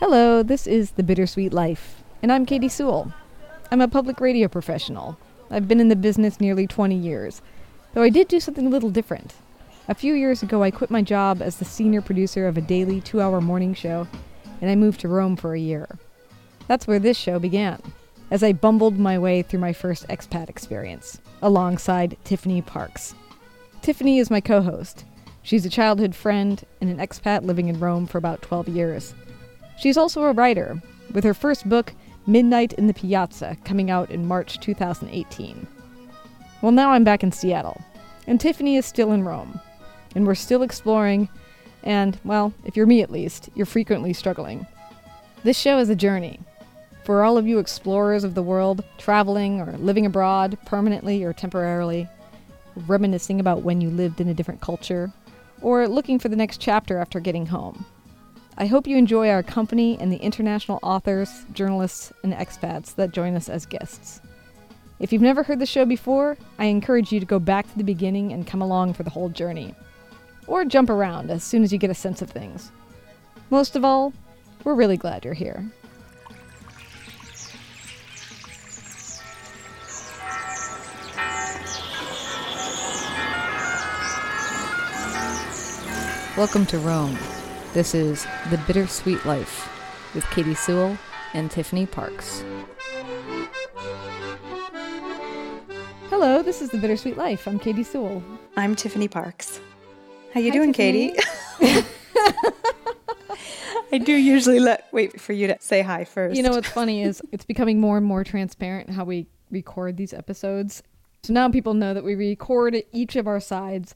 Hello, this is The Bittersweet Life, and I'm Katie Sewell. I'm a public radio professional. I've been in the business nearly 20 years, though I did do something a little different. A few years ago, I quit my job as the senior producer of a daily two hour morning show, and I moved to Rome for a year. That's where this show began, as I bumbled my way through my first expat experience, alongside Tiffany Parks. Tiffany is my co host. She's a childhood friend and an expat living in Rome for about 12 years. She's also a writer, with her first book, Midnight in the Piazza, coming out in March 2018. Well, now I'm back in Seattle, and Tiffany is still in Rome, and we're still exploring, and, well, if you're me at least, you're frequently struggling. This show is a journey. For all of you explorers of the world, traveling or living abroad, permanently or temporarily, reminiscing about when you lived in a different culture, or looking for the next chapter after getting home. I hope you enjoy our company and the international authors, journalists, and expats that join us as guests. If you've never heard the show before, I encourage you to go back to the beginning and come along for the whole journey. Or jump around as soon as you get a sense of things. Most of all, we're really glad you're here. Welcome to Rome. This is The Bittersweet Life with Katie Sewell and Tiffany Parks. Hello, this is The Bittersweet Life. I'm Katie Sewell. I'm Tiffany Parks. How you Hi, doing, Tiffany. Katie? I do usually let wait for you to say hi first. You know what's funny is it's becoming more and more transparent how we record these episodes. So now people know that we record each of our sides,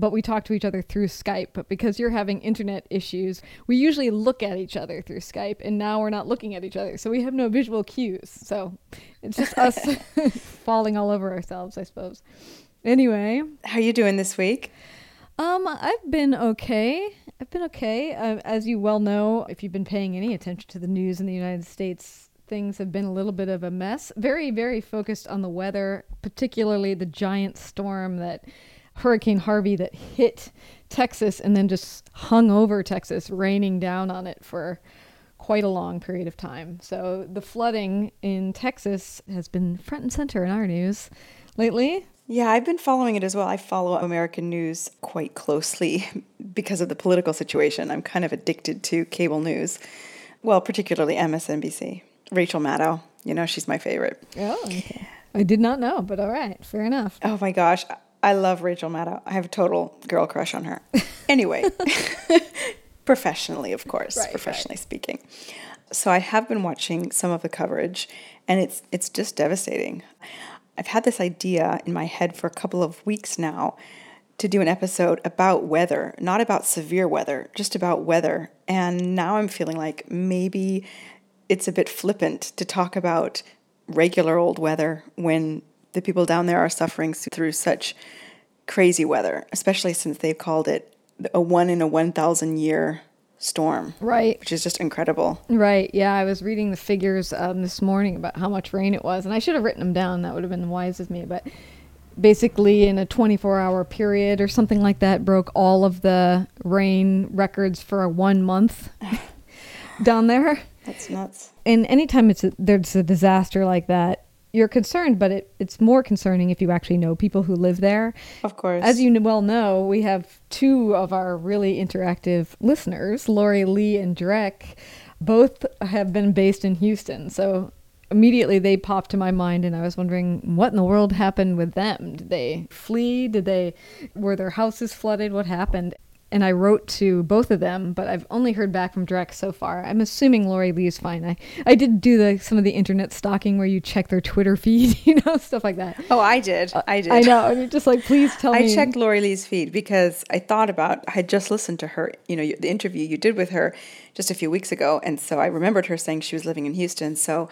but we talk to each other through Skype. But because you're having internet issues, we usually look at each other through Skype, and now we're not looking at each other. So we have no visual cues. So it's just us falling all over ourselves, I suppose. Anyway, how are you doing this week? um, I've been okay. I've been okay. Uh, as you well know, if you've been paying any attention to the news in the United States, things have been a little bit of a mess. Very, very focused on the weather, particularly the giant storm that Hurricane Harvey that hit Texas and then just hung over Texas, raining down on it for quite a long period of time. So the flooding in Texas has been front and center in our news lately. Yeah, I've been following it as well. I follow American news quite closely because of the political situation. I'm kind of addicted to cable news. Well, particularly MSNBC. Rachel Maddow, you know, she's my favorite. Oh, okay. I did not know, but all right, fair enough. Oh my gosh, I love Rachel Maddow. I have a total girl crush on her. Anyway, professionally, of course, Right, professionally speaking. So I have been watching some of the coverage, and it's it's just devastating. I've had this idea in my head for a couple of weeks now to do an episode about weather, not about severe weather, just about weather. And now I'm feeling like maybe it's a bit flippant to talk about regular old weather when the people down there are suffering through such crazy weather, especially since they've called it a one in a 1,000 year storm, Right. which is just incredible. Right. Yeah, I was reading the figures um, this morning about how much rain it was, and I should have written them down. That would have been wise of me. But basically, in a 24-hour period or something like that, broke all of the rain records for a one month down there. That's nuts. And anytime it's a, there's a disaster like that, you're concerned, but it, it's more concerning if you actually know people who live there. Of course. As you well know, we have two of our really interactive listeners, Lori Lee and Drek. Both have been based in Houston. So immediately they popped to my mind and I was wondering what in the world happened with them? Did they flee? Did they were their houses flooded? What happened? And I wrote to both of them, but I've only heard back from Drek so far. I'm assuming Lori Lee is fine. I, I did do the some of the internet stalking where you check their Twitter feed, you know, stuff like that. oh, I did. Uh, I did. I know. And you're just like, please tell I me. I checked Lori Lee's feed because I thought about I had just listened to her, you know, the interview you did with her just a few weeks ago, and so I remembered her saying she was living in Houston. So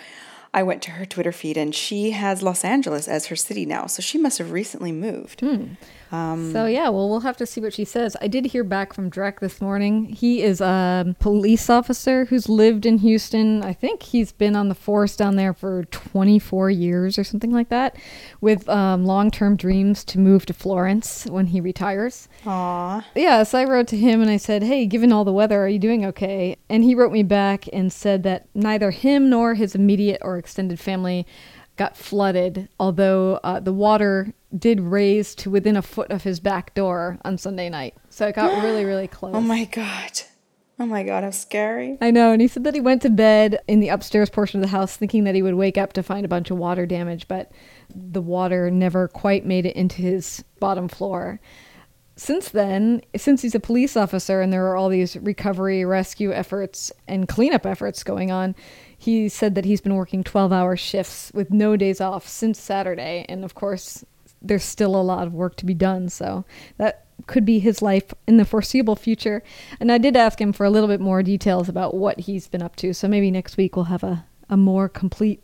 I went to her Twitter feed, and she has Los Angeles as her city now. So she must have recently moved. Hmm. Um, So yeah, well, we'll have to see what she says. I did hear back from Drek this morning. He is a police officer who's lived in Houston. I think he's been on the force down there for 24 years or something like that, with um, long-term dreams to move to Florence when he retires. aw. Yeah, so I wrote to him and I said, Hey, given all the weather, are you doing okay? And he wrote me back and said that neither him nor his immediate or extended family got flooded, although uh, the water did raise to within a foot of his back door on Sunday night. So it got really, really close. Oh my god. Oh my god, how scary. I know, and he said that he went to bed in the upstairs portion of the house thinking that he would wake up to find a bunch of water damage, but the water never quite made it into his bottom floor. Since then, since he's a police officer and there are all these recovery, rescue efforts, and cleanup efforts going on, he said that he's been working 12 hour shifts with no days off since Saturday. And of course, there's still a lot of work to be done. So that could be his life in the foreseeable future. And I did ask him for a little bit more details about what he's been up to. So maybe next week we'll have a, a more complete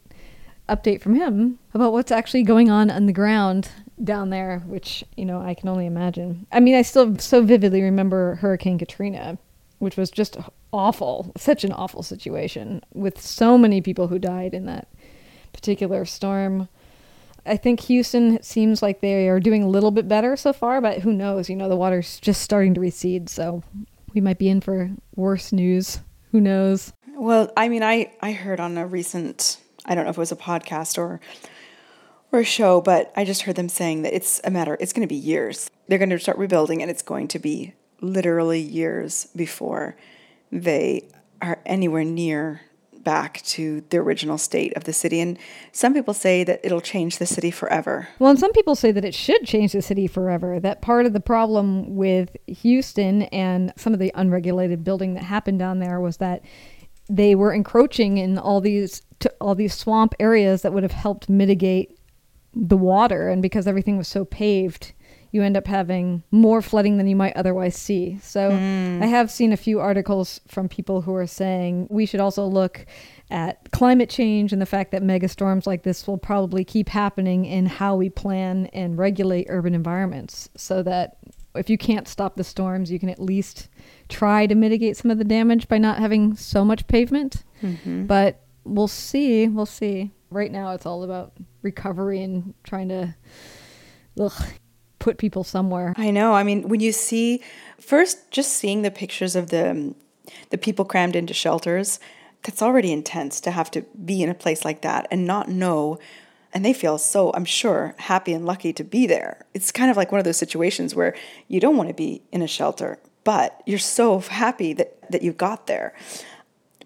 update from him about what's actually going on on the ground down there, which, you know, I can only imagine. I mean, I still so vividly remember Hurricane Katrina, which was just awful, such an awful situation with so many people who died in that particular storm. I think Houston seems like they are doing a little bit better so far, but who knows? You know, the water's just starting to recede, so we might be in for worse news. Who knows? Well, I mean, I I heard on a recent I don't know if it was a podcast or or a show, but I just heard them saying that it's a matter it's going to be years. They're going to start rebuilding and it's going to be literally years before they are anywhere near back to the original state of the city and some people say that it'll change the city forever. Well, and some people say that it should change the city forever. That part of the problem with Houston and some of the unregulated building that happened down there was that they were encroaching in all these all these swamp areas that would have helped mitigate the water and because everything was so paved you end up having more flooding than you might otherwise see. So hmm. I have seen a few articles from people who are saying we should also look at climate change and the fact that megastorms like this will probably keep happening in how we plan and regulate urban environments so that if you can't stop the storms, you can at least try to mitigate some of the damage by not having so much pavement. Mm-hmm. But we'll see. We'll see. Right now, it's all about recovery and trying to ugh, put people somewhere. I know. I mean, when you see first just seeing the pictures of the the people crammed into shelters, that's already intense to have to be in a place like that and not know and they feel so I'm sure happy and lucky to be there. It's kind of like one of those situations where you don't want to be in a shelter, but you're so happy that that you got there.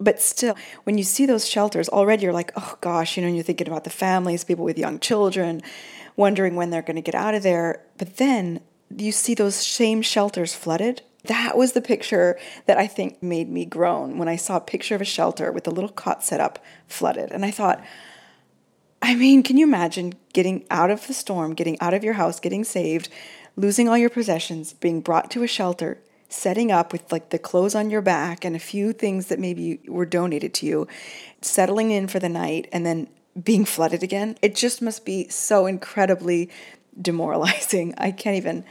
But still, when you see those shelters, already you're like, oh gosh, you know, and you're thinking about the families, people with young children, wondering when they're going to get out of there. But then you see those same shelters flooded. That was the picture that I think made me groan when I saw a picture of a shelter with a little cot set up flooded. And I thought, I mean, can you imagine getting out of the storm, getting out of your house, getting saved, losing all your possessions, being brought to a shelter, setting up with like the clothes on your back and a few things that maybe were donated to you, settling in for the night, and then being flooded again? It just must be so incredibly demoralizing. I can't even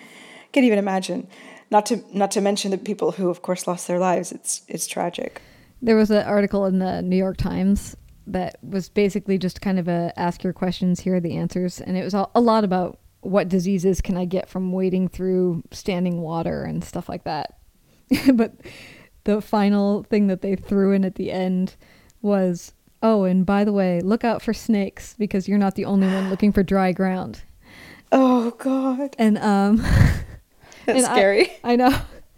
can't even imagine. Not to not to mention the people who, of course, lost their lives. It's it's tragic. There was an article in the New York Times that was basically just kind of a ask your questions, here are the answers, and it was all, a lot about what diseases can I get from wading through standing water and stuff like that. but the final thing that they threw in at the end was, oh, and by the way, look out for snakes because you're not the only one looking for dry ground. Oh God, And um, that's and scary. I, know.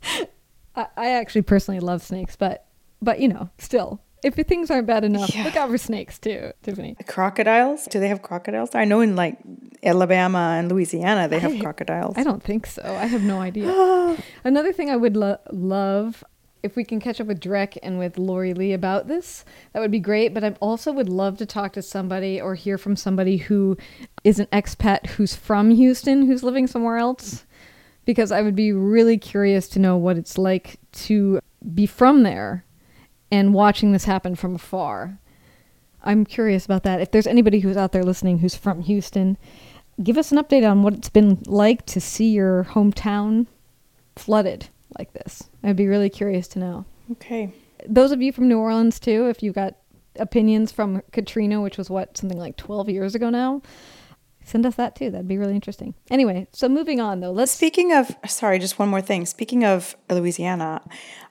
I, I actually personally love snakes, but but you know, still, if things aren't bad enough, Yeah. look out for snakes too, Tiffany. crocodiles? Do they have crocodiles? I know in like Alabama and Louisiana they have I- crocodiles. I don't think so. I have no idea. Another thing I would lo- love if we can catch up with Drek and with Lori Lee about this, that would be great. But I also would love to talk to somebody or hear from somebody who is an expat who's from Houston, who's living somewhere else, because I would be really curious to know what it's like to be from there and watching this happen from afar. I'm curious about that. If there's anybody who's out there listening who's from Houston, give us an update on what it's been like to see your hometown flooded like this. I'd be really curious to know. Okay. Those of you from New Orleans, too, if you've got opinions from Katrina, which was what, something like 12 years ago now, send us that too. That'd be really interesting. Anyway, so moving on though, let's. Speaking of, sorry, just one more thing. Speaking of Louisiana,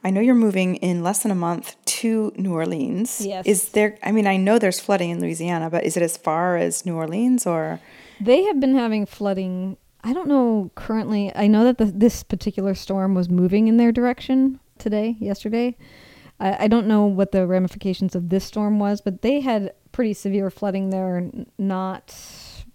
I know you're moving in less than a month to New Orleans. Yes. Is there, I mean, I know there's flooding in Louisiana, but is it as far as New Orleans or? They have been having flooding. I don't know currently. I know that the, this particular storm was moving in their direction today, yesterday. I, I don't know what the ramifications of this storm was, but they had pretty severe flooding there not,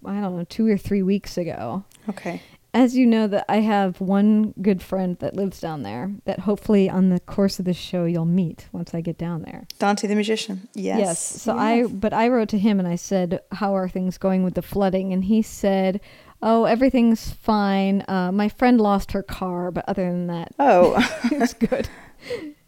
I don't know, two or three weeks ago. Okay. As you know, that I have one good friend that lives down there that hopefully on the course of this show you'll meet once I get down there. Dante the magician. Yes. Yes. So I, but I wrote to him and I said, "How are things going with the flooding?" And he said, "Oh, everything's fine. Uh, my friend lost her car, but other than that, Oh. it's good."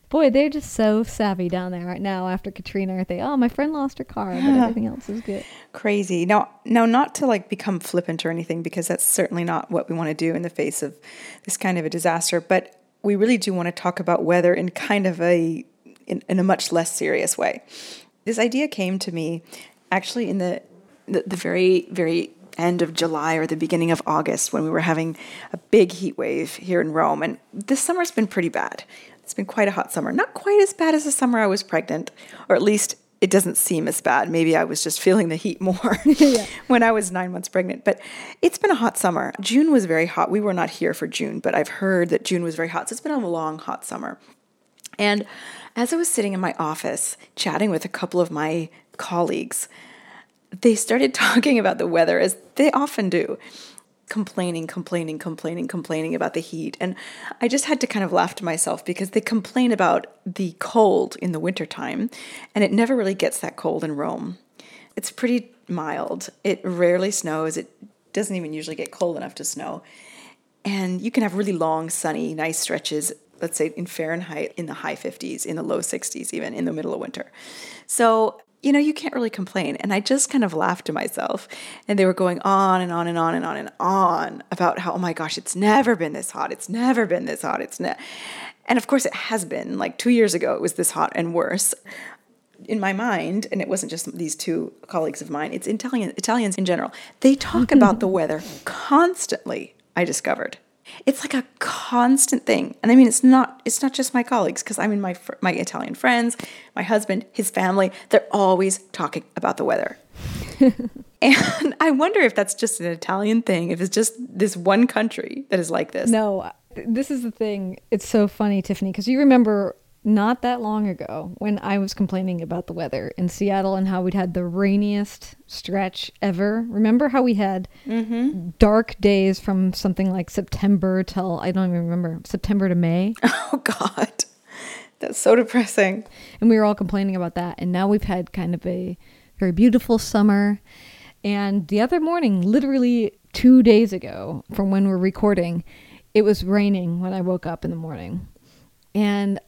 Boy, they're just so savvy down there right now after Katrina, aren't they? Oh, my friend lost her car, but everything else is good. crazy. Now, now, not to like become flippant or anything, because that's certainly not what we want to do in the face of this kind of a disaster. But we really do want to talk about weather in kind of a in, in a much less serious way. This idea came to me actually in the the, the very very end of July or the beginning of August when we were having a big heat wave here in Rome, and this summer's been pretty bad. It's been quite a hot summer. Not quite as bad as the summer I was pregnant, or at least it doesn't seem as bad. Maybe I was just feeling the heat more when I was nine months pregnant. But it's been a hot summer. June was very hot. We were not here for June, but I've heard that June was very hot. So it's been a long, hot summer. And as I was sitting in my office chatting with a couple of my colleagues, they started talking about the weather as they often do complaining, complaining, complaining, complaining about the heat. And I just had to kind of laugh to myself because they complain about the cold in the wintertime, and it never really gets that cold in Rome. It's pretty mild. It rarely snows. It doesn't even usually get cold enough to snow. And you can have really long, sunny, nice stretches, let's say in Fahrenheit, in the high 50s, in the low 60s, even in the middle of winter. So you know, you can't really complain. And I just kind of laughed to myself. And they were going on and on and on and on and on about how, oh my gosh, it's never been this hot. It's never been this hot. It's ne-. And of course, it has been. Like two years ago, it was this hot and worse. In my mind, and it wasn't just these two colleagues of mine, it's Italian, Italians in general, they talk mm-hmm. about the weather constantly, I discovered. It's like a constant thing. And I mean, it's not it's not just my colleagues because I mean my fr- my Italian friends, my husband, his family, they're always talking about the weather. and I wonder if that's just an Italian thing, if it's just this one country that is like this. No, this is the thing. It's so funny, Tiffany, because you remember not that long ago when I was complaining about the weather in Seattle and how we'd had the rainiest stretch ever. Remember how we had mm-hmm. dark days from something like September till I don't even remember September to May, Oh God. That's so depressing. and we were all complaining about that. And now we've had kind of a very beautiful summer. And the other morning, literally two days ago from when we're recording, it was raining when I woke up in the morning. And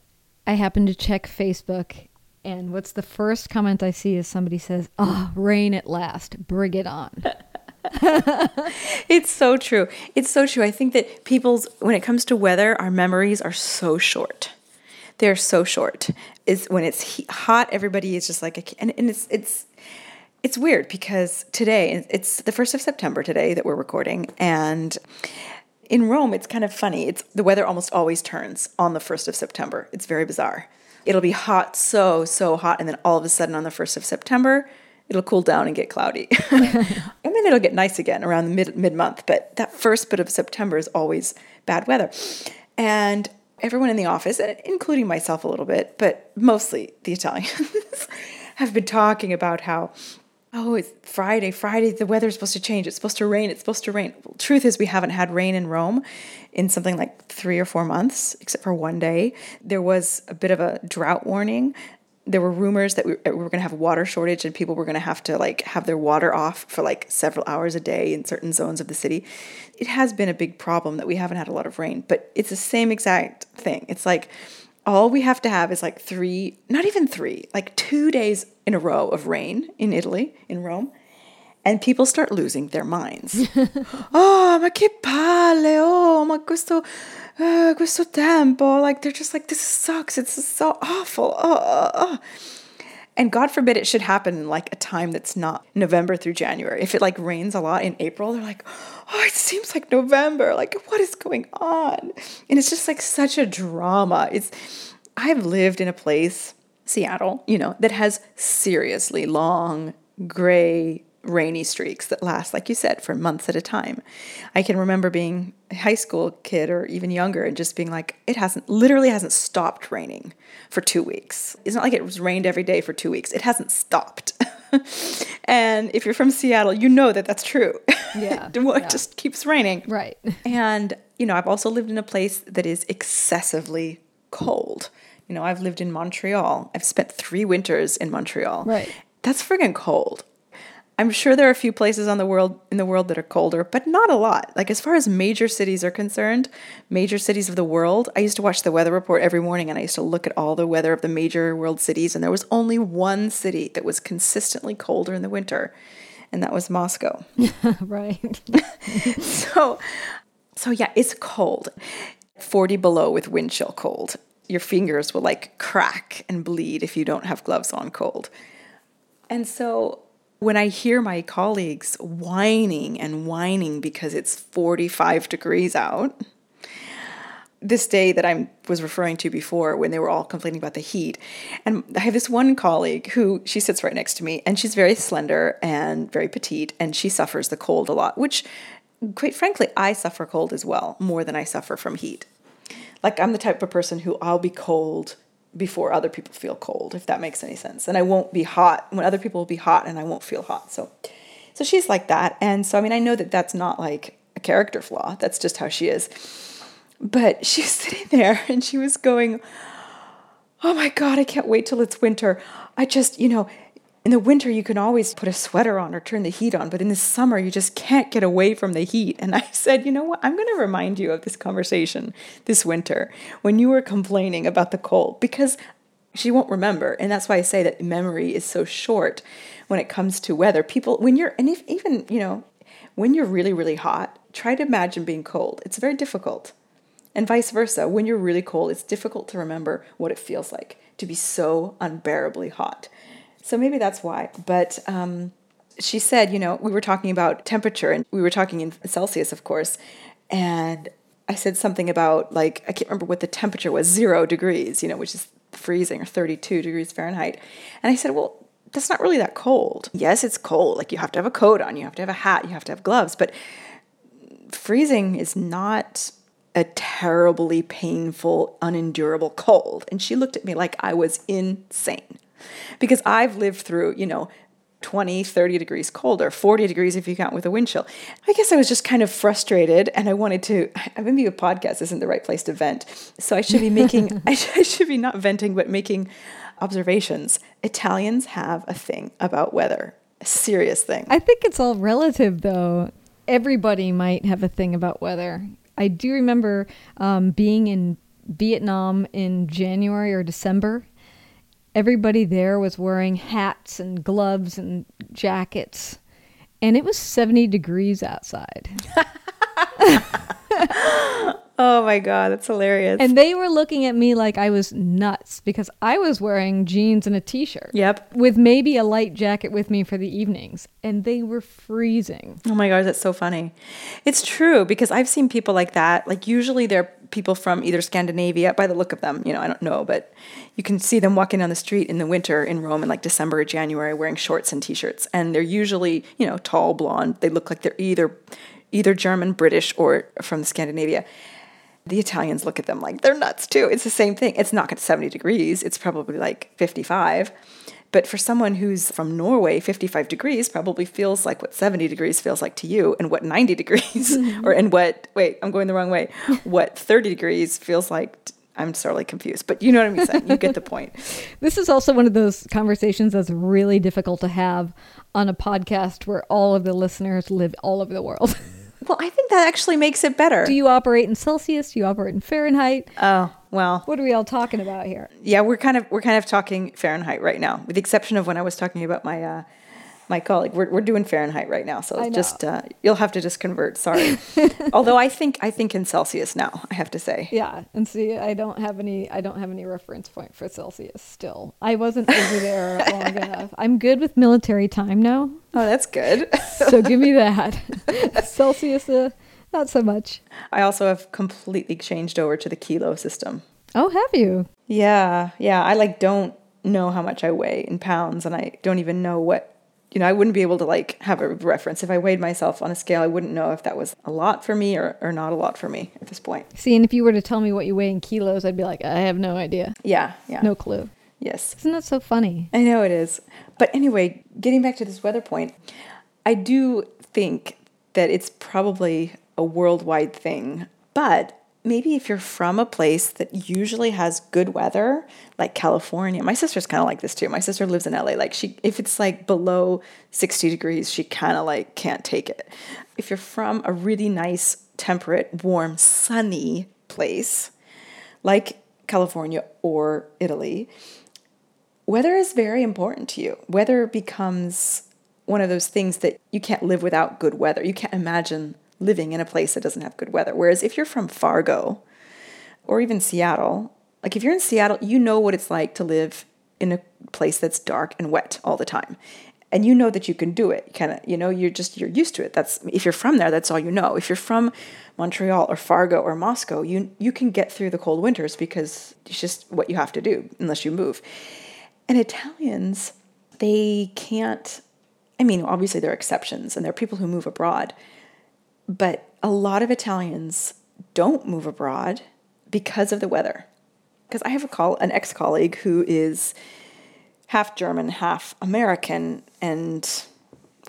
I happen to check Facebook, and what's the first comment I see is somebody says, Oh, rain at last, bring it on. It's so true. It's so true. I think that people's, when it comes to weather, our memories are so short. They're so short. Is when it's hot, everybody is just like, and, and it's it's it's weird because today it's the first of September today that we're recording, and in Rome it's kind of funny. It's the weather almost always turns on the first of September. It's very bizarre. It'll be hot, so so hot, and then all of a sudden on the first of September, it'll cool down and get cloudy. and then it'll get nice again around the mid mid month. But that first bit of September is always bad weather. And everyone in the office, including myself a little bit, but mostly the Italians, have been talking about how Oh, it's Friday. Friday, the weather's supposed to change. It's supposed to rain. It's supposed to rain. Well, truth is, we haven't had rain in Rome in something like three or four months, except for one day. There was a bit of a drought warning. There were rumors that we, we were going to have water shortage and people were going to have to like have their water off for like several hours a day in certain zones of the city. It has been a big problem that we haven't had a lot of rain, but it's the same exact thing. It's like all we have to have is like three, not even three, like two days in a row of rain in Italy, in Rome. and people start losing their minds. oh, ma che palle! Oh, ma questo, uh, questo tempo! Like they're just like, this sucks. It's so awful. Oh, oh, oh. And God forbid it should happen in like a time that's not November through January. If it like rains a lot in April, they're like, oh, it seems like November. Like, what is going on? And it's just like such a drama. It's, I've lived in a place, Seattle, you know, that has seriously long, gray, rainy streaks that last, like you said, for months at a time. I can remember being a high school kid or even younger and just being like, it hasn't, literally hasn't stopped raining for two weeks. It's not like it was rained every day for two weeks, it hasn't stopped. and if you're from Seattle, you know that that's true. Yeah. it yeah. just keeps raining. Right. And, you know, I've also lived in a place that is excessively cold. You know, I've lived in Montreal. I've spent three winters in Montreal. Right. That's friggin' cold. I'm sure there are a few places on the world in the world that are colder, but not a lot. Like as far as major cities are concerned, major cities of the world, I used to watch the weather report every morning and I used to look at all the weather of the major world cities and there was only one city that was consistently colder in the winter, and that was Moscow. right. so so yeah, it's cold. 40 below with wind chill cold. Your fingers will like crack and bleed if you don't have gloves on cold. And so when I hear my colleagues whining and whining because it's 45 degrees out, this day that I was referring to before when they were all complaining about the heat. And I have this one colleague who she sits right next to me and she's very slender and very petite and she suffers the cold a lot, which quite frankly, I suffer cold as well, more than I suffer from heat. Like I'm the type of person who I'll be cold before other people feel cold, if that makes any sense. And I won't be hot when other people will be hot and I won't feel hot. So, so she's like that. And so, I mean, I know that that's not like a character flaw. That's just how she is. But she was sitting there and she was going, Oh my God, I can't wait till it's winter. I just, you know, in the winter you can always put a sweater on or turn the heat on, but in the summer you just can't get away from the heat. And I said, you know what? I'm going to remind you of this conversation this winter when you were complaining about the cold because she won't remember. And that's why I say that memory is so short when it comes to weather. People, when you're, and if even, you know, when you're really, really hot, try to imagine being cold. It's very difficult. And vice versa. When you're really cold, it's difficult to remember what it feels like to be so unbearably hot. So maybe that's why. But um, she said, you know, we were talking about temperature and we were talking in Celsius, of course. And I said something about, like, I can't remember what the temperature was zero degrees, you know, which is freezing or 32 degrees Fahrenheit. And I said, well, that's not really that cold. Yes, it's cold. Like, you have to have a coat on, you have to have a hat, you have to have gloves. But freezing is not a terribly painful, unendurable cold. And she looked at me like I was insane because I've lived through, you know, 20, 30 degrees colder, 40 degrees if you count with a wind chill. I guess I was just kind of frustrated and I wanted to, I maybe a podcast isn't the right place to vent. So I should be making, I should be not venting, but making observations. Italians have a thing about weather, a serious thing. I think it's all relative though. Everybody might have a thing about weather. I do remember um, being in Vietnam in January or December everybody there was wearing hats and gloves and jackets, and it was 70 degrees outside. oh my God, that's hilarious. And they were looking at me like I was nuts because I was wearing jeans and a t shirt. Yep. With maybe a light jacket with me for the evenings, and they were freezing. Oh my God, that's so funny. It's true because I've seen people like that. Like, usually they're people from either Scandinavia, by the look of them, you know, I don't know, but you can see them walking down the street in the winter in Rome in like December or January wearing shorts and t-shirts. And they're usually, you know, tall, blonde. They look like they're either either German, British, or from Scandinavia. The Italians look at them like they're nuts too. It's the same thing. It's not at 70 degrees. It's probably like 55. But for someone who's from Norway, 55 degrees probably feels like what 70 degrees feels like to you, and what 90 degrees, or and what, wait, I'm going the wrong way, what 30 degrees feels like. T- I'm sorely confused, but you know what I'm saying. You get the point. this is also one of those conversations that's really difficult to have on a podcast where all of the listeners live all over the world. Well, I think that actually makes it better. Do you operate in Celsius? Do you operate in Fahrenheit? Oh, well. What are we all talking about here? Yeah, we're kind of we're kind of talking Fahrenheit right now, with the exception of when I was talking about my uh, my colleague. We're, we're doing Fahrenheit right now, so just uh, you'll have to just convert. Sorry. Although I think I think in Celsius now. I have to say. Yeah, and see, I don't have any. I don't have any reference point for Celsius. Still, I wasn't over there long enough. I'm good with military time now, Oh, that's good. so give me that. Celsius, uh, not so much. I also have completely changed over to the kilo system. Oh, have you? Yeah, yeah. I like don't know how much I weigh in pounds, and I don't even know what. You know, I wouldn't be able to like have a reference if I weighed myself on a scale. I wouldn't know if that was a lot for me or, or not a lot for me at this point. See, and if you were to tell me what you weigh in kilos, I'd be like, I have no idea, Yeah, yeah. no clue. Yes. Isn't that so funny? I know it is. But anyway, getting back to this weather point, I do think that it's probably a worldwide thing. But maybe if you're from a place that usually has good weather, like California, my sister's kind of like this too. My sister lives in LA. Like she if it's like below 60 degrees, she kind of like can't take it. If you're from a really nice, temperate, warm, sunny place, like California or Italy, weather is very important to you. Weather becomes one of those things that you can't live without good weather. You can't imagine living in a place that doesn't have good weather. Whereas if you're from Fargo or even Seattle, like if you're in Seattle, you know what it's like to live in a place that's dark and wet all the time. And you know that you can do it. Kind of, you know, you're just you're used to it. That's if you're from there, that's all you know. If you're from Montreal or Fargo or Moscow, you you can get through the cold winters because it's just what you have to do unless you move. And Italians, they can't, I mean, obviously there are exceptions and there are people who move abroad, but a lot of Italians don't move abroad because of the weather. Because I have a call, an ex colleague who is half German, half American, and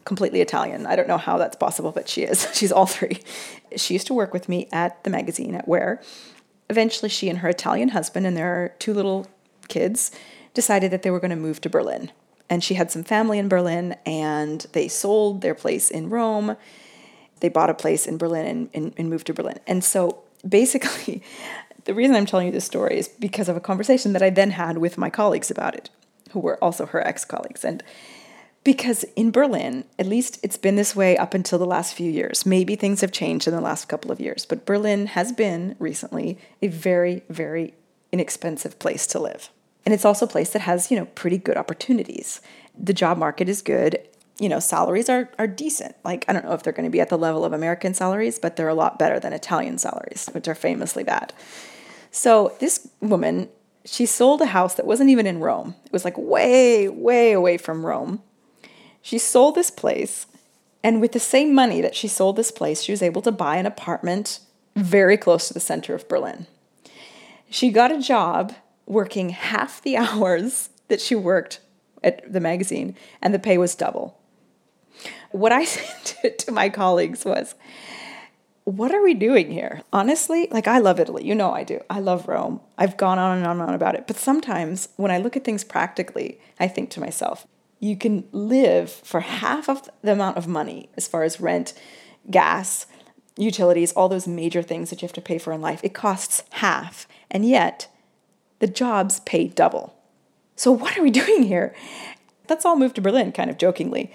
completely Italian. I don't know how that's possible, but she is. She's all three. She used to work with me at the magazine at Where. Eventually, she and her Italian husband and their two little kids decided that they were going to move to Berlin. And she had some family in Berlin, and they sold their place in Rome. They bought a place in Berlin and, and, and moved to Berlin. And so basically, the reason I'm telling you this story is because of a conversation that I then had with my colleagues about it, who were also her ex colleagues. And because in Berlin, at least it's been this way up until the last few years. Maybe things have changed in the last couple of years, but Berlin has been recently a very, very inexpensive place to live. And it's also a place that has, you know, pretty good opportunities. The job market is good. You know, salaries are, are decent. Like, I don't know if they're going to be at the level of American salaries, but they're a lot better than Italian salaries, which are famously bad. So this woman, she sold a house that wasn't even in Rome. It was like way, way away from Rome. She sold this place, and with the same money that she sold this place, she was able to buy an apartment very close to the center of Berlin. She got a job working half the hours that she worked at the magazine, and the pay was double. What I said to, my colleagues was, what are we doing here? Honestly, like I love Italy. You know I do. I love Rome. I've gone on and on and on about it. But sometimes when I look at things practically, I think to myself, you can live for half of the amount of money as far as rent, gas, utilities, all those major things that you have to pay for in life. It costs half. And yet, the jobs pay double. So what are we doing here? Let's all move to Berlin, kind of jokingly.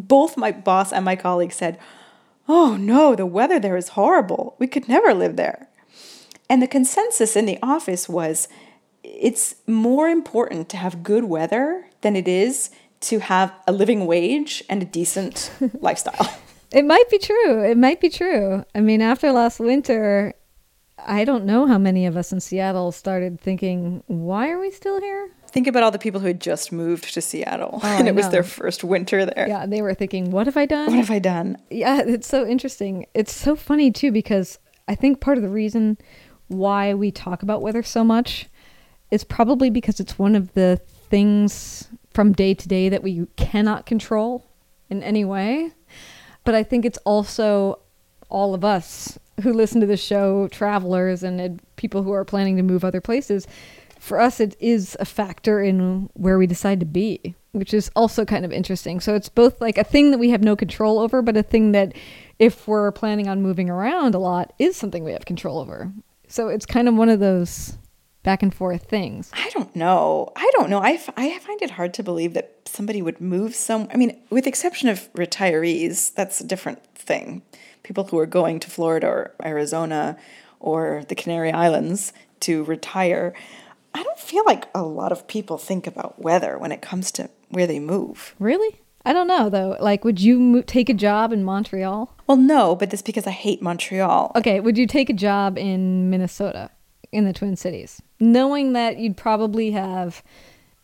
Both my boss and my colleagues said, Oh no, the weather there is horrible. We could never live there. And the consensus in the office was it's more important to have good weather than it is to have a living wage and a decent lifestyle. It might be true. It might be true. I mean, after last winter, I don't know how many of us in Seattle started thinking, why are we still here? Think about all the people who had just moved to Seattle Oh, and it was their first winter there. Yeah, they were thinking, what have I done? What have I done? Yeah, it's so interesting. It's so funny too because I think part of the reason why we talk about weather so much is probably because it's one of the things from day to day that we cannot control in any way. But I think it's also all of us who listen to the show, travelers and people who are planning to move other places. For us, it is a factor in where we decide to be, which is also kind of interesting. So it's both like a thing that we have no control over, but a thing that, if we're planning on moving around a lot, is something we have control over. So it's kind of one of those back and forth things. I don't know. I don't know. I, f- I find it hard to believe that somebody would move some. I mean, with exception of retirees, that's a different thing. People who are going to Florida or Arizona or the Canary Islands to retire. I don't feel like a lot of people think about weather when it comes to where they move. Really? I don't know though. Like, would you mo- take a job in Montreal? Well, no, but that's because I hate Montreal. Okay, would you take a job in Minnesota, in the Twin Cities, knowing that you'd probably have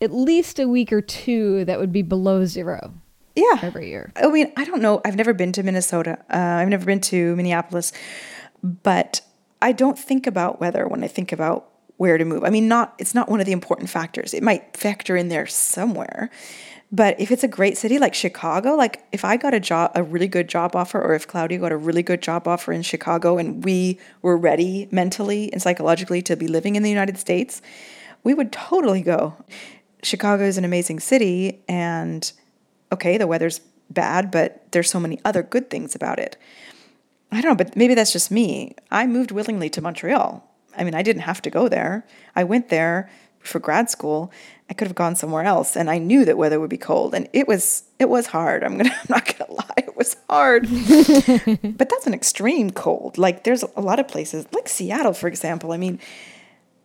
at least a week or two that would be below zero Yeah. every year? I mean, I don't know. I've never been to Minnesota. Uh, I've never been to Minneapolis, but I don't think about weather when I think about where to move. I mean, not it's not one of the important factors. It might factor in there somewhere. But if it's a great city like Chicago, like if I got a job, a really good job offer, or if Claudia got a really good job offer in Chicago and we were ready mentally and psychologically to be living in the United States, we would totally go. Chicago is an amazing city, and okay, the weather's bad, but there's so many other good things about it. I don't know, but maybe that's just me. I moved willingly to Montreal. I mean, I didn't have to go there. I went there for grad school. I could have gone somewhere else, and I knew that weather would be cold, and it was it was hard. I'm gonna I'm not gonna lie, it was hard. but that's an extreme cold. Like there's a lot of places, like Seattle, for example. I mean,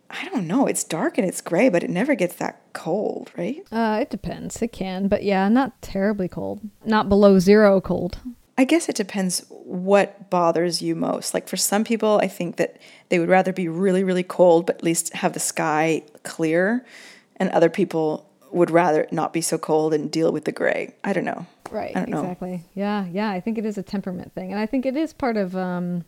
I don't know. It's dark and it's gray, but it never gets that cold, right? Uh, it depends. It can, but yeah, not terribly cold. Not below zero cold. I guess it depends what bothers you most. Like for some people, I think that they would rather be really, really cold, but at least have the sky clear. And other people would rather not be so cold and deal with the gray. I don't know. Right. I don't know. exactly. Yeah. Yeah. I think it is a temperament thing, and I think it is part of, um,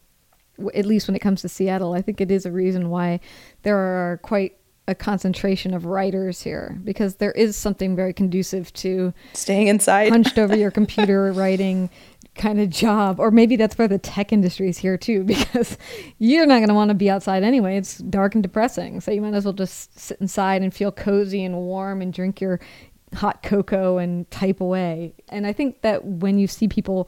at least when it comes to Seattle, I think it is a reason why there are quite a concentration of writers here because there is something very conducive to Staying inside. hunched over your computer writing kind of job or maybe that's where the tech industry is here too because you're not going to want to be outside anyway it's dark and depressing so you might as well just sit inside and feel cozy and warm and drink your hot cocoa and type away and i think that when you see people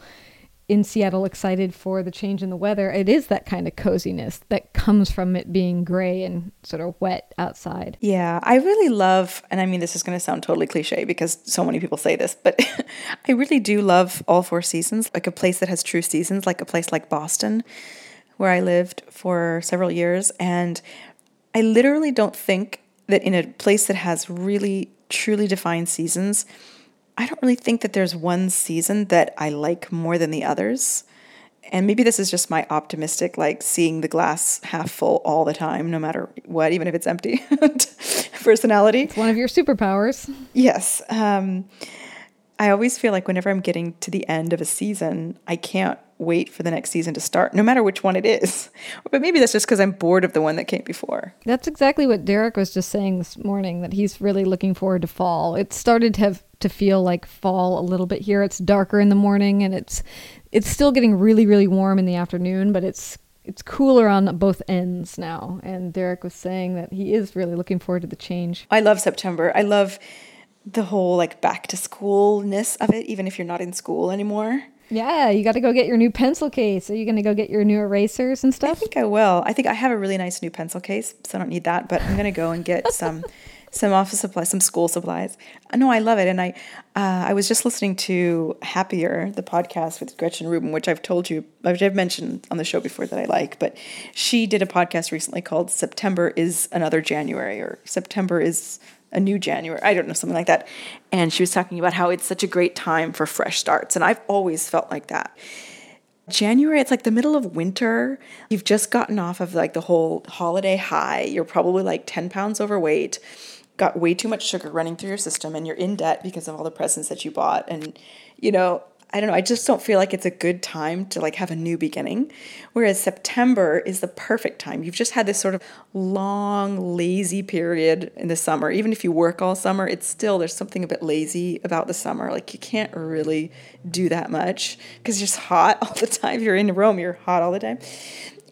in Seattle excited for the change in the weather, it is that kind of coziness that comes from it being gray and sort of wet outside. Yeah, I really love, and I mean, this is going to sound totally cliche because so many people say this, but I really do love all four seasons. Like a place that has true seasons, like a place like Boston, where I lived for several years. And I literally don't think that in a place that has really, truly defined seasons, I don't really think that there's one season that I like more than the others. And maybe this is just my optimistic, like seeing the glass half full all the time, no matter what, even if it's empty personality. It's one of your superpowers. Yes. Um, I always feel like whenever I'm getting to the end of a season, I can't wait for the next season to start, no matter which one it is. But maybe that's just because I'm bored of the one that came before. That's exactly what Derek was just saying this morning that he's really looking forward to fall. It started to have to feel like fall a little bit here. It's darker in the morning and it's it's still getting really really warm in the afternoon, but it's it's cooler on both ends now. And Derek was saying that he is really looking forward to the change. I love September. I love the whole like back to schoolness of it, even if you're not in school anymore. Yeah, you got to go get your new pencil case. Are you going to go get your new erasers and stuff? I think I will. I think I have a really nice new pencil case, so I don't need that. But I'm gonna go and get some some office supplies, some school supplies. Uh, No, I love it, and I uh, I was just listening to Happier, the podcast with Gretchen Rubin, which I've told you, which I've mentioned on the show before that I like. But she did a podcast recently called "September is Another January" or "September is." A new January, I don't know, something like that. And she was talking about how it's such a great time for fresh starts. And I've always felt like that. January, it's like the middle of winter. You've just gotten off of like the whole holiday high. You're probably like 10 pounds overweight, got way too much sugar running through your system, and you're in debt because of all the presents that you bought. And, you know, I don't know, I just don't feel like it's a good time to like have a new beginning. Whereas September is the perfect time. You've just had this sort of long, lazy period in the summer. Even if you work all summer, it's still, there's something a bit lazy about the summer. Like you can't really do that much because it's just hot all the time. You're in Rome, you're hot all the time.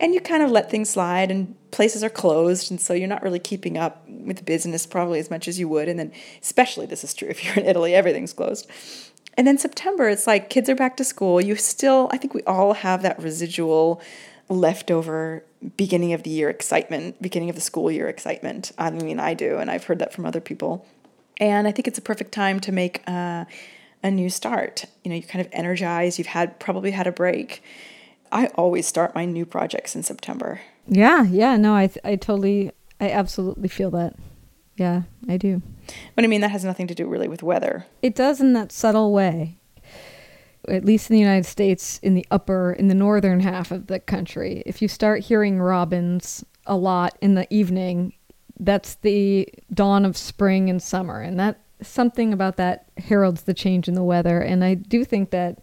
And you kind of let things slide and places are closed. And so you're not really keeping up with business probably as much as you would. And then, especially this is true if you're in Italy, everything's closed. And then September, it's like kids are back to school. You still, I think we all have that residual leftover beginning of the year excitement, beginning of the school year excitement. I mean, I do, and I've heard that from other people. And I think it's a perfect time to make uh, a new start. You know, you're kind of energized. You've had probably had a break. I always start my new projects in September. Yeah, yeah, no, I I totally, I absolutely feel that. Yeah, I do. But I mean, that has nothing to do really with weather. It does in that subtle way. At least in the United States, in the upper, in the northern half of the country, if you start hearing robins a lot in the evening, that's the dawn of spring and summer. And that something about that heralds the change in the weather. And I do think that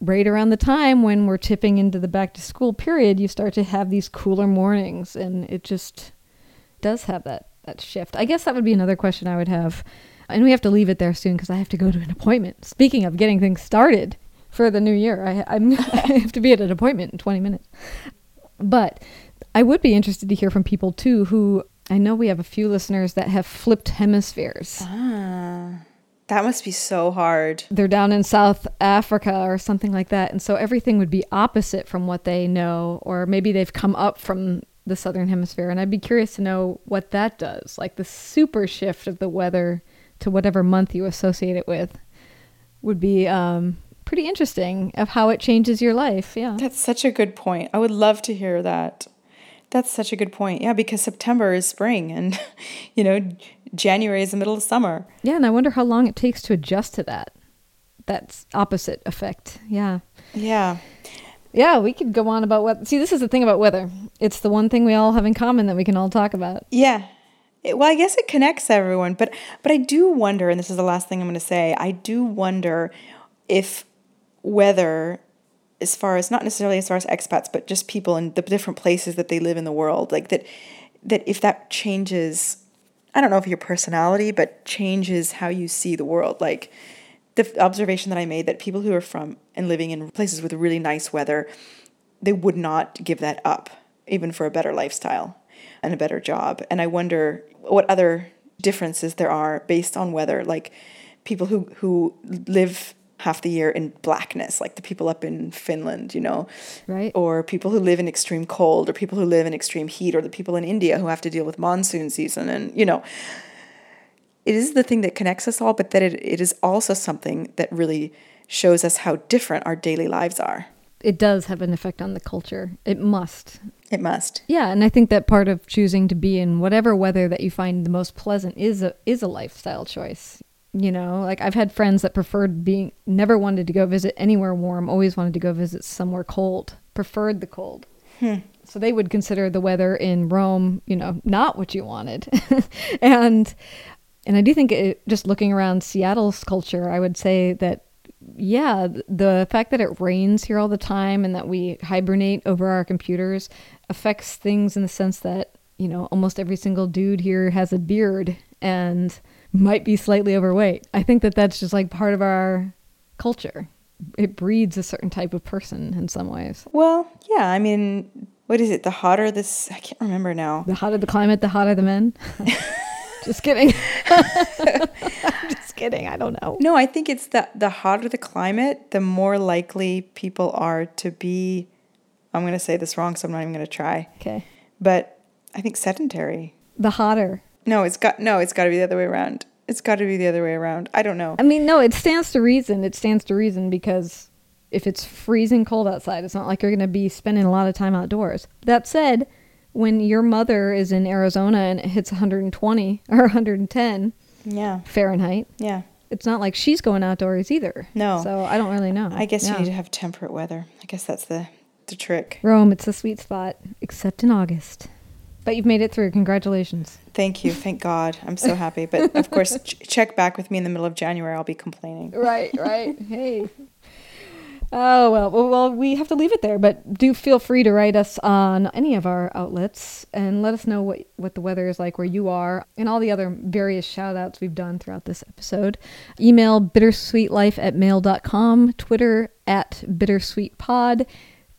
right around the time when we're tipping into the back to school period, you start to have these cooler mornings, and it just does have that that shift. I guess that would be another question I would have, and we have to leave it there soon because I have to go to an appointment. Speaking of getting things started for the new year, I, I'm I have to be at an appointment in 20 minutes, but. I would be interested to hear from people too who I know we have a few listeners that have flipped hemispheres. Ah, that must be so hard. They're down in South Africa or something like that. And so everything would be opposite from what they know, or maybe they've come up from the southern hemisphere. And I'd be curious to know what that does. Like the super shift of the weather to whatever month you associate it with would be um, pretty interesting of how it changes your life. Yeah. That's such a good point. I would love to hear that. That's such a good point. Yeah, because September is spring and, you know, January is the middle of summer. Yeah, and I wonder how long it takes to adjust to that. That's opposite effect. Yeah. Yeah. Yeah, we could go on about weather. See, this is the thing about weather. It's the one thing we all have in common that we can all talk about. Yeah. It, well, I guess it connects everyone, but but I do wonder, and this is the last thing I'm going to say. I do wonder if weather as far as not necessarily as far as expats, but just people in the different places that they live in the world, like that, that if that changes, I don't know if your personality, but changes how you see the world. Like the observation that I made that people who are from and living in places with really nice weather, they would not give that up, even for a better lifestyle and a better job. And I wonder what other differences there are based on weather, like people who who live half the year in blackness, like the people up in Finland, you know, right? Or people who live in extreme cold, or people who live in extreme heat, or the people in India who have to deal with monsoon season, and you know, it is the thing that connects us all, but that it, it is also something that really shows us how different our daily lives are. It does have an effect on the culture. It must. It must. Yeah, and I think that part of choosing to be in whatever weather that you find the most pleasant is a is a lifestyle choice you know like i've had friends that preferred being never wanted to go visit anywhere warm always wanted to go visit somewhere cold preferred the cold hmm. so they would consider the weather in rome you know not what you wanted and and i do think it, just looking around seattle's culture i would say that yeah the fact that it rains here all the time and that we hibernate over our computers affects things in the sense that you know almost every single dude here has a beard and might be slightly overweight. I think that that's just like part of our culture. It breeds a certain type of person in some ways. Well, yeah. I mean, what is it? The hotter this, I can't remember now. The hotter the climate, the hotter the men. just kidding. I'm just kidding. I don't know. No, I think it's the the hotter the climate, the more likely people are to be. I'm going to say this wrong, so I'm not even going to try. Okay. But I think sedentary. The hotter. No, it's got no. It's got to be the other way around. It's got to be the other way around. I don't know. I mean, no, it stands to reason. It stands to reason because if it's freezing cold outside, it's not like you're going to be spending a lot of time outdoors. That said, when your mother is in Arizona and it hits 120 or 110 yeah. Fahrenheit, yeah, it's not like she's going outdoors either. No. So I don't really know. I guess yeah. you need to have temperate weather. I guess that's the the trick. Rome, it's a sweet spot, except in August. But you've made it through. Congratulations. Thank you. Thank God. I'm so happy. But of course, ch- check back with me in the middle of January. I'll be complaining. Right, right. hey. Oh, well, well, we have to leave it there, but do feel free to write us on any of our outlets and let us know what, what the weather is like where you are and all the other various shout outs we've done throughout this episode. Email bittersweetlife at mail.com, Twitter at bittersweetpod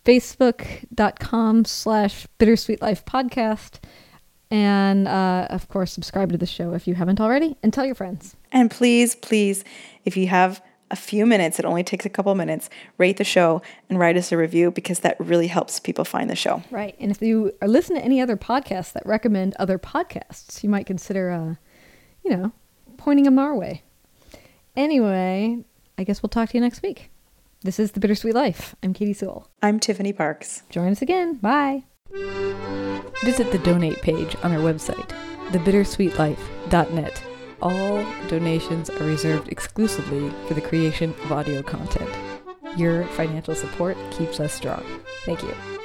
facebook.com slash bittersweet life podcast and uh, of course subscribe to the show if you haven't already and tell your friends and please please if you have a few minutes, it only takes a couple minutes, rate the show and write us a review because that really helps people find the show. Right. And if you are listening to any other podcasts that recommend other podcasts, you might consider, uh, you know, pointing them our way. Anyway, I guess we'll talk to you next week. This is The Bittersweet Life. I'm Katy Sewall. I'm Tiffany Parks. Join us again. Bye. Visit the donate page on our website, thebittersweetlife.net. All donations are reserved exclusively for the creation of audio content. Your financial support keeps us strong. Thank you.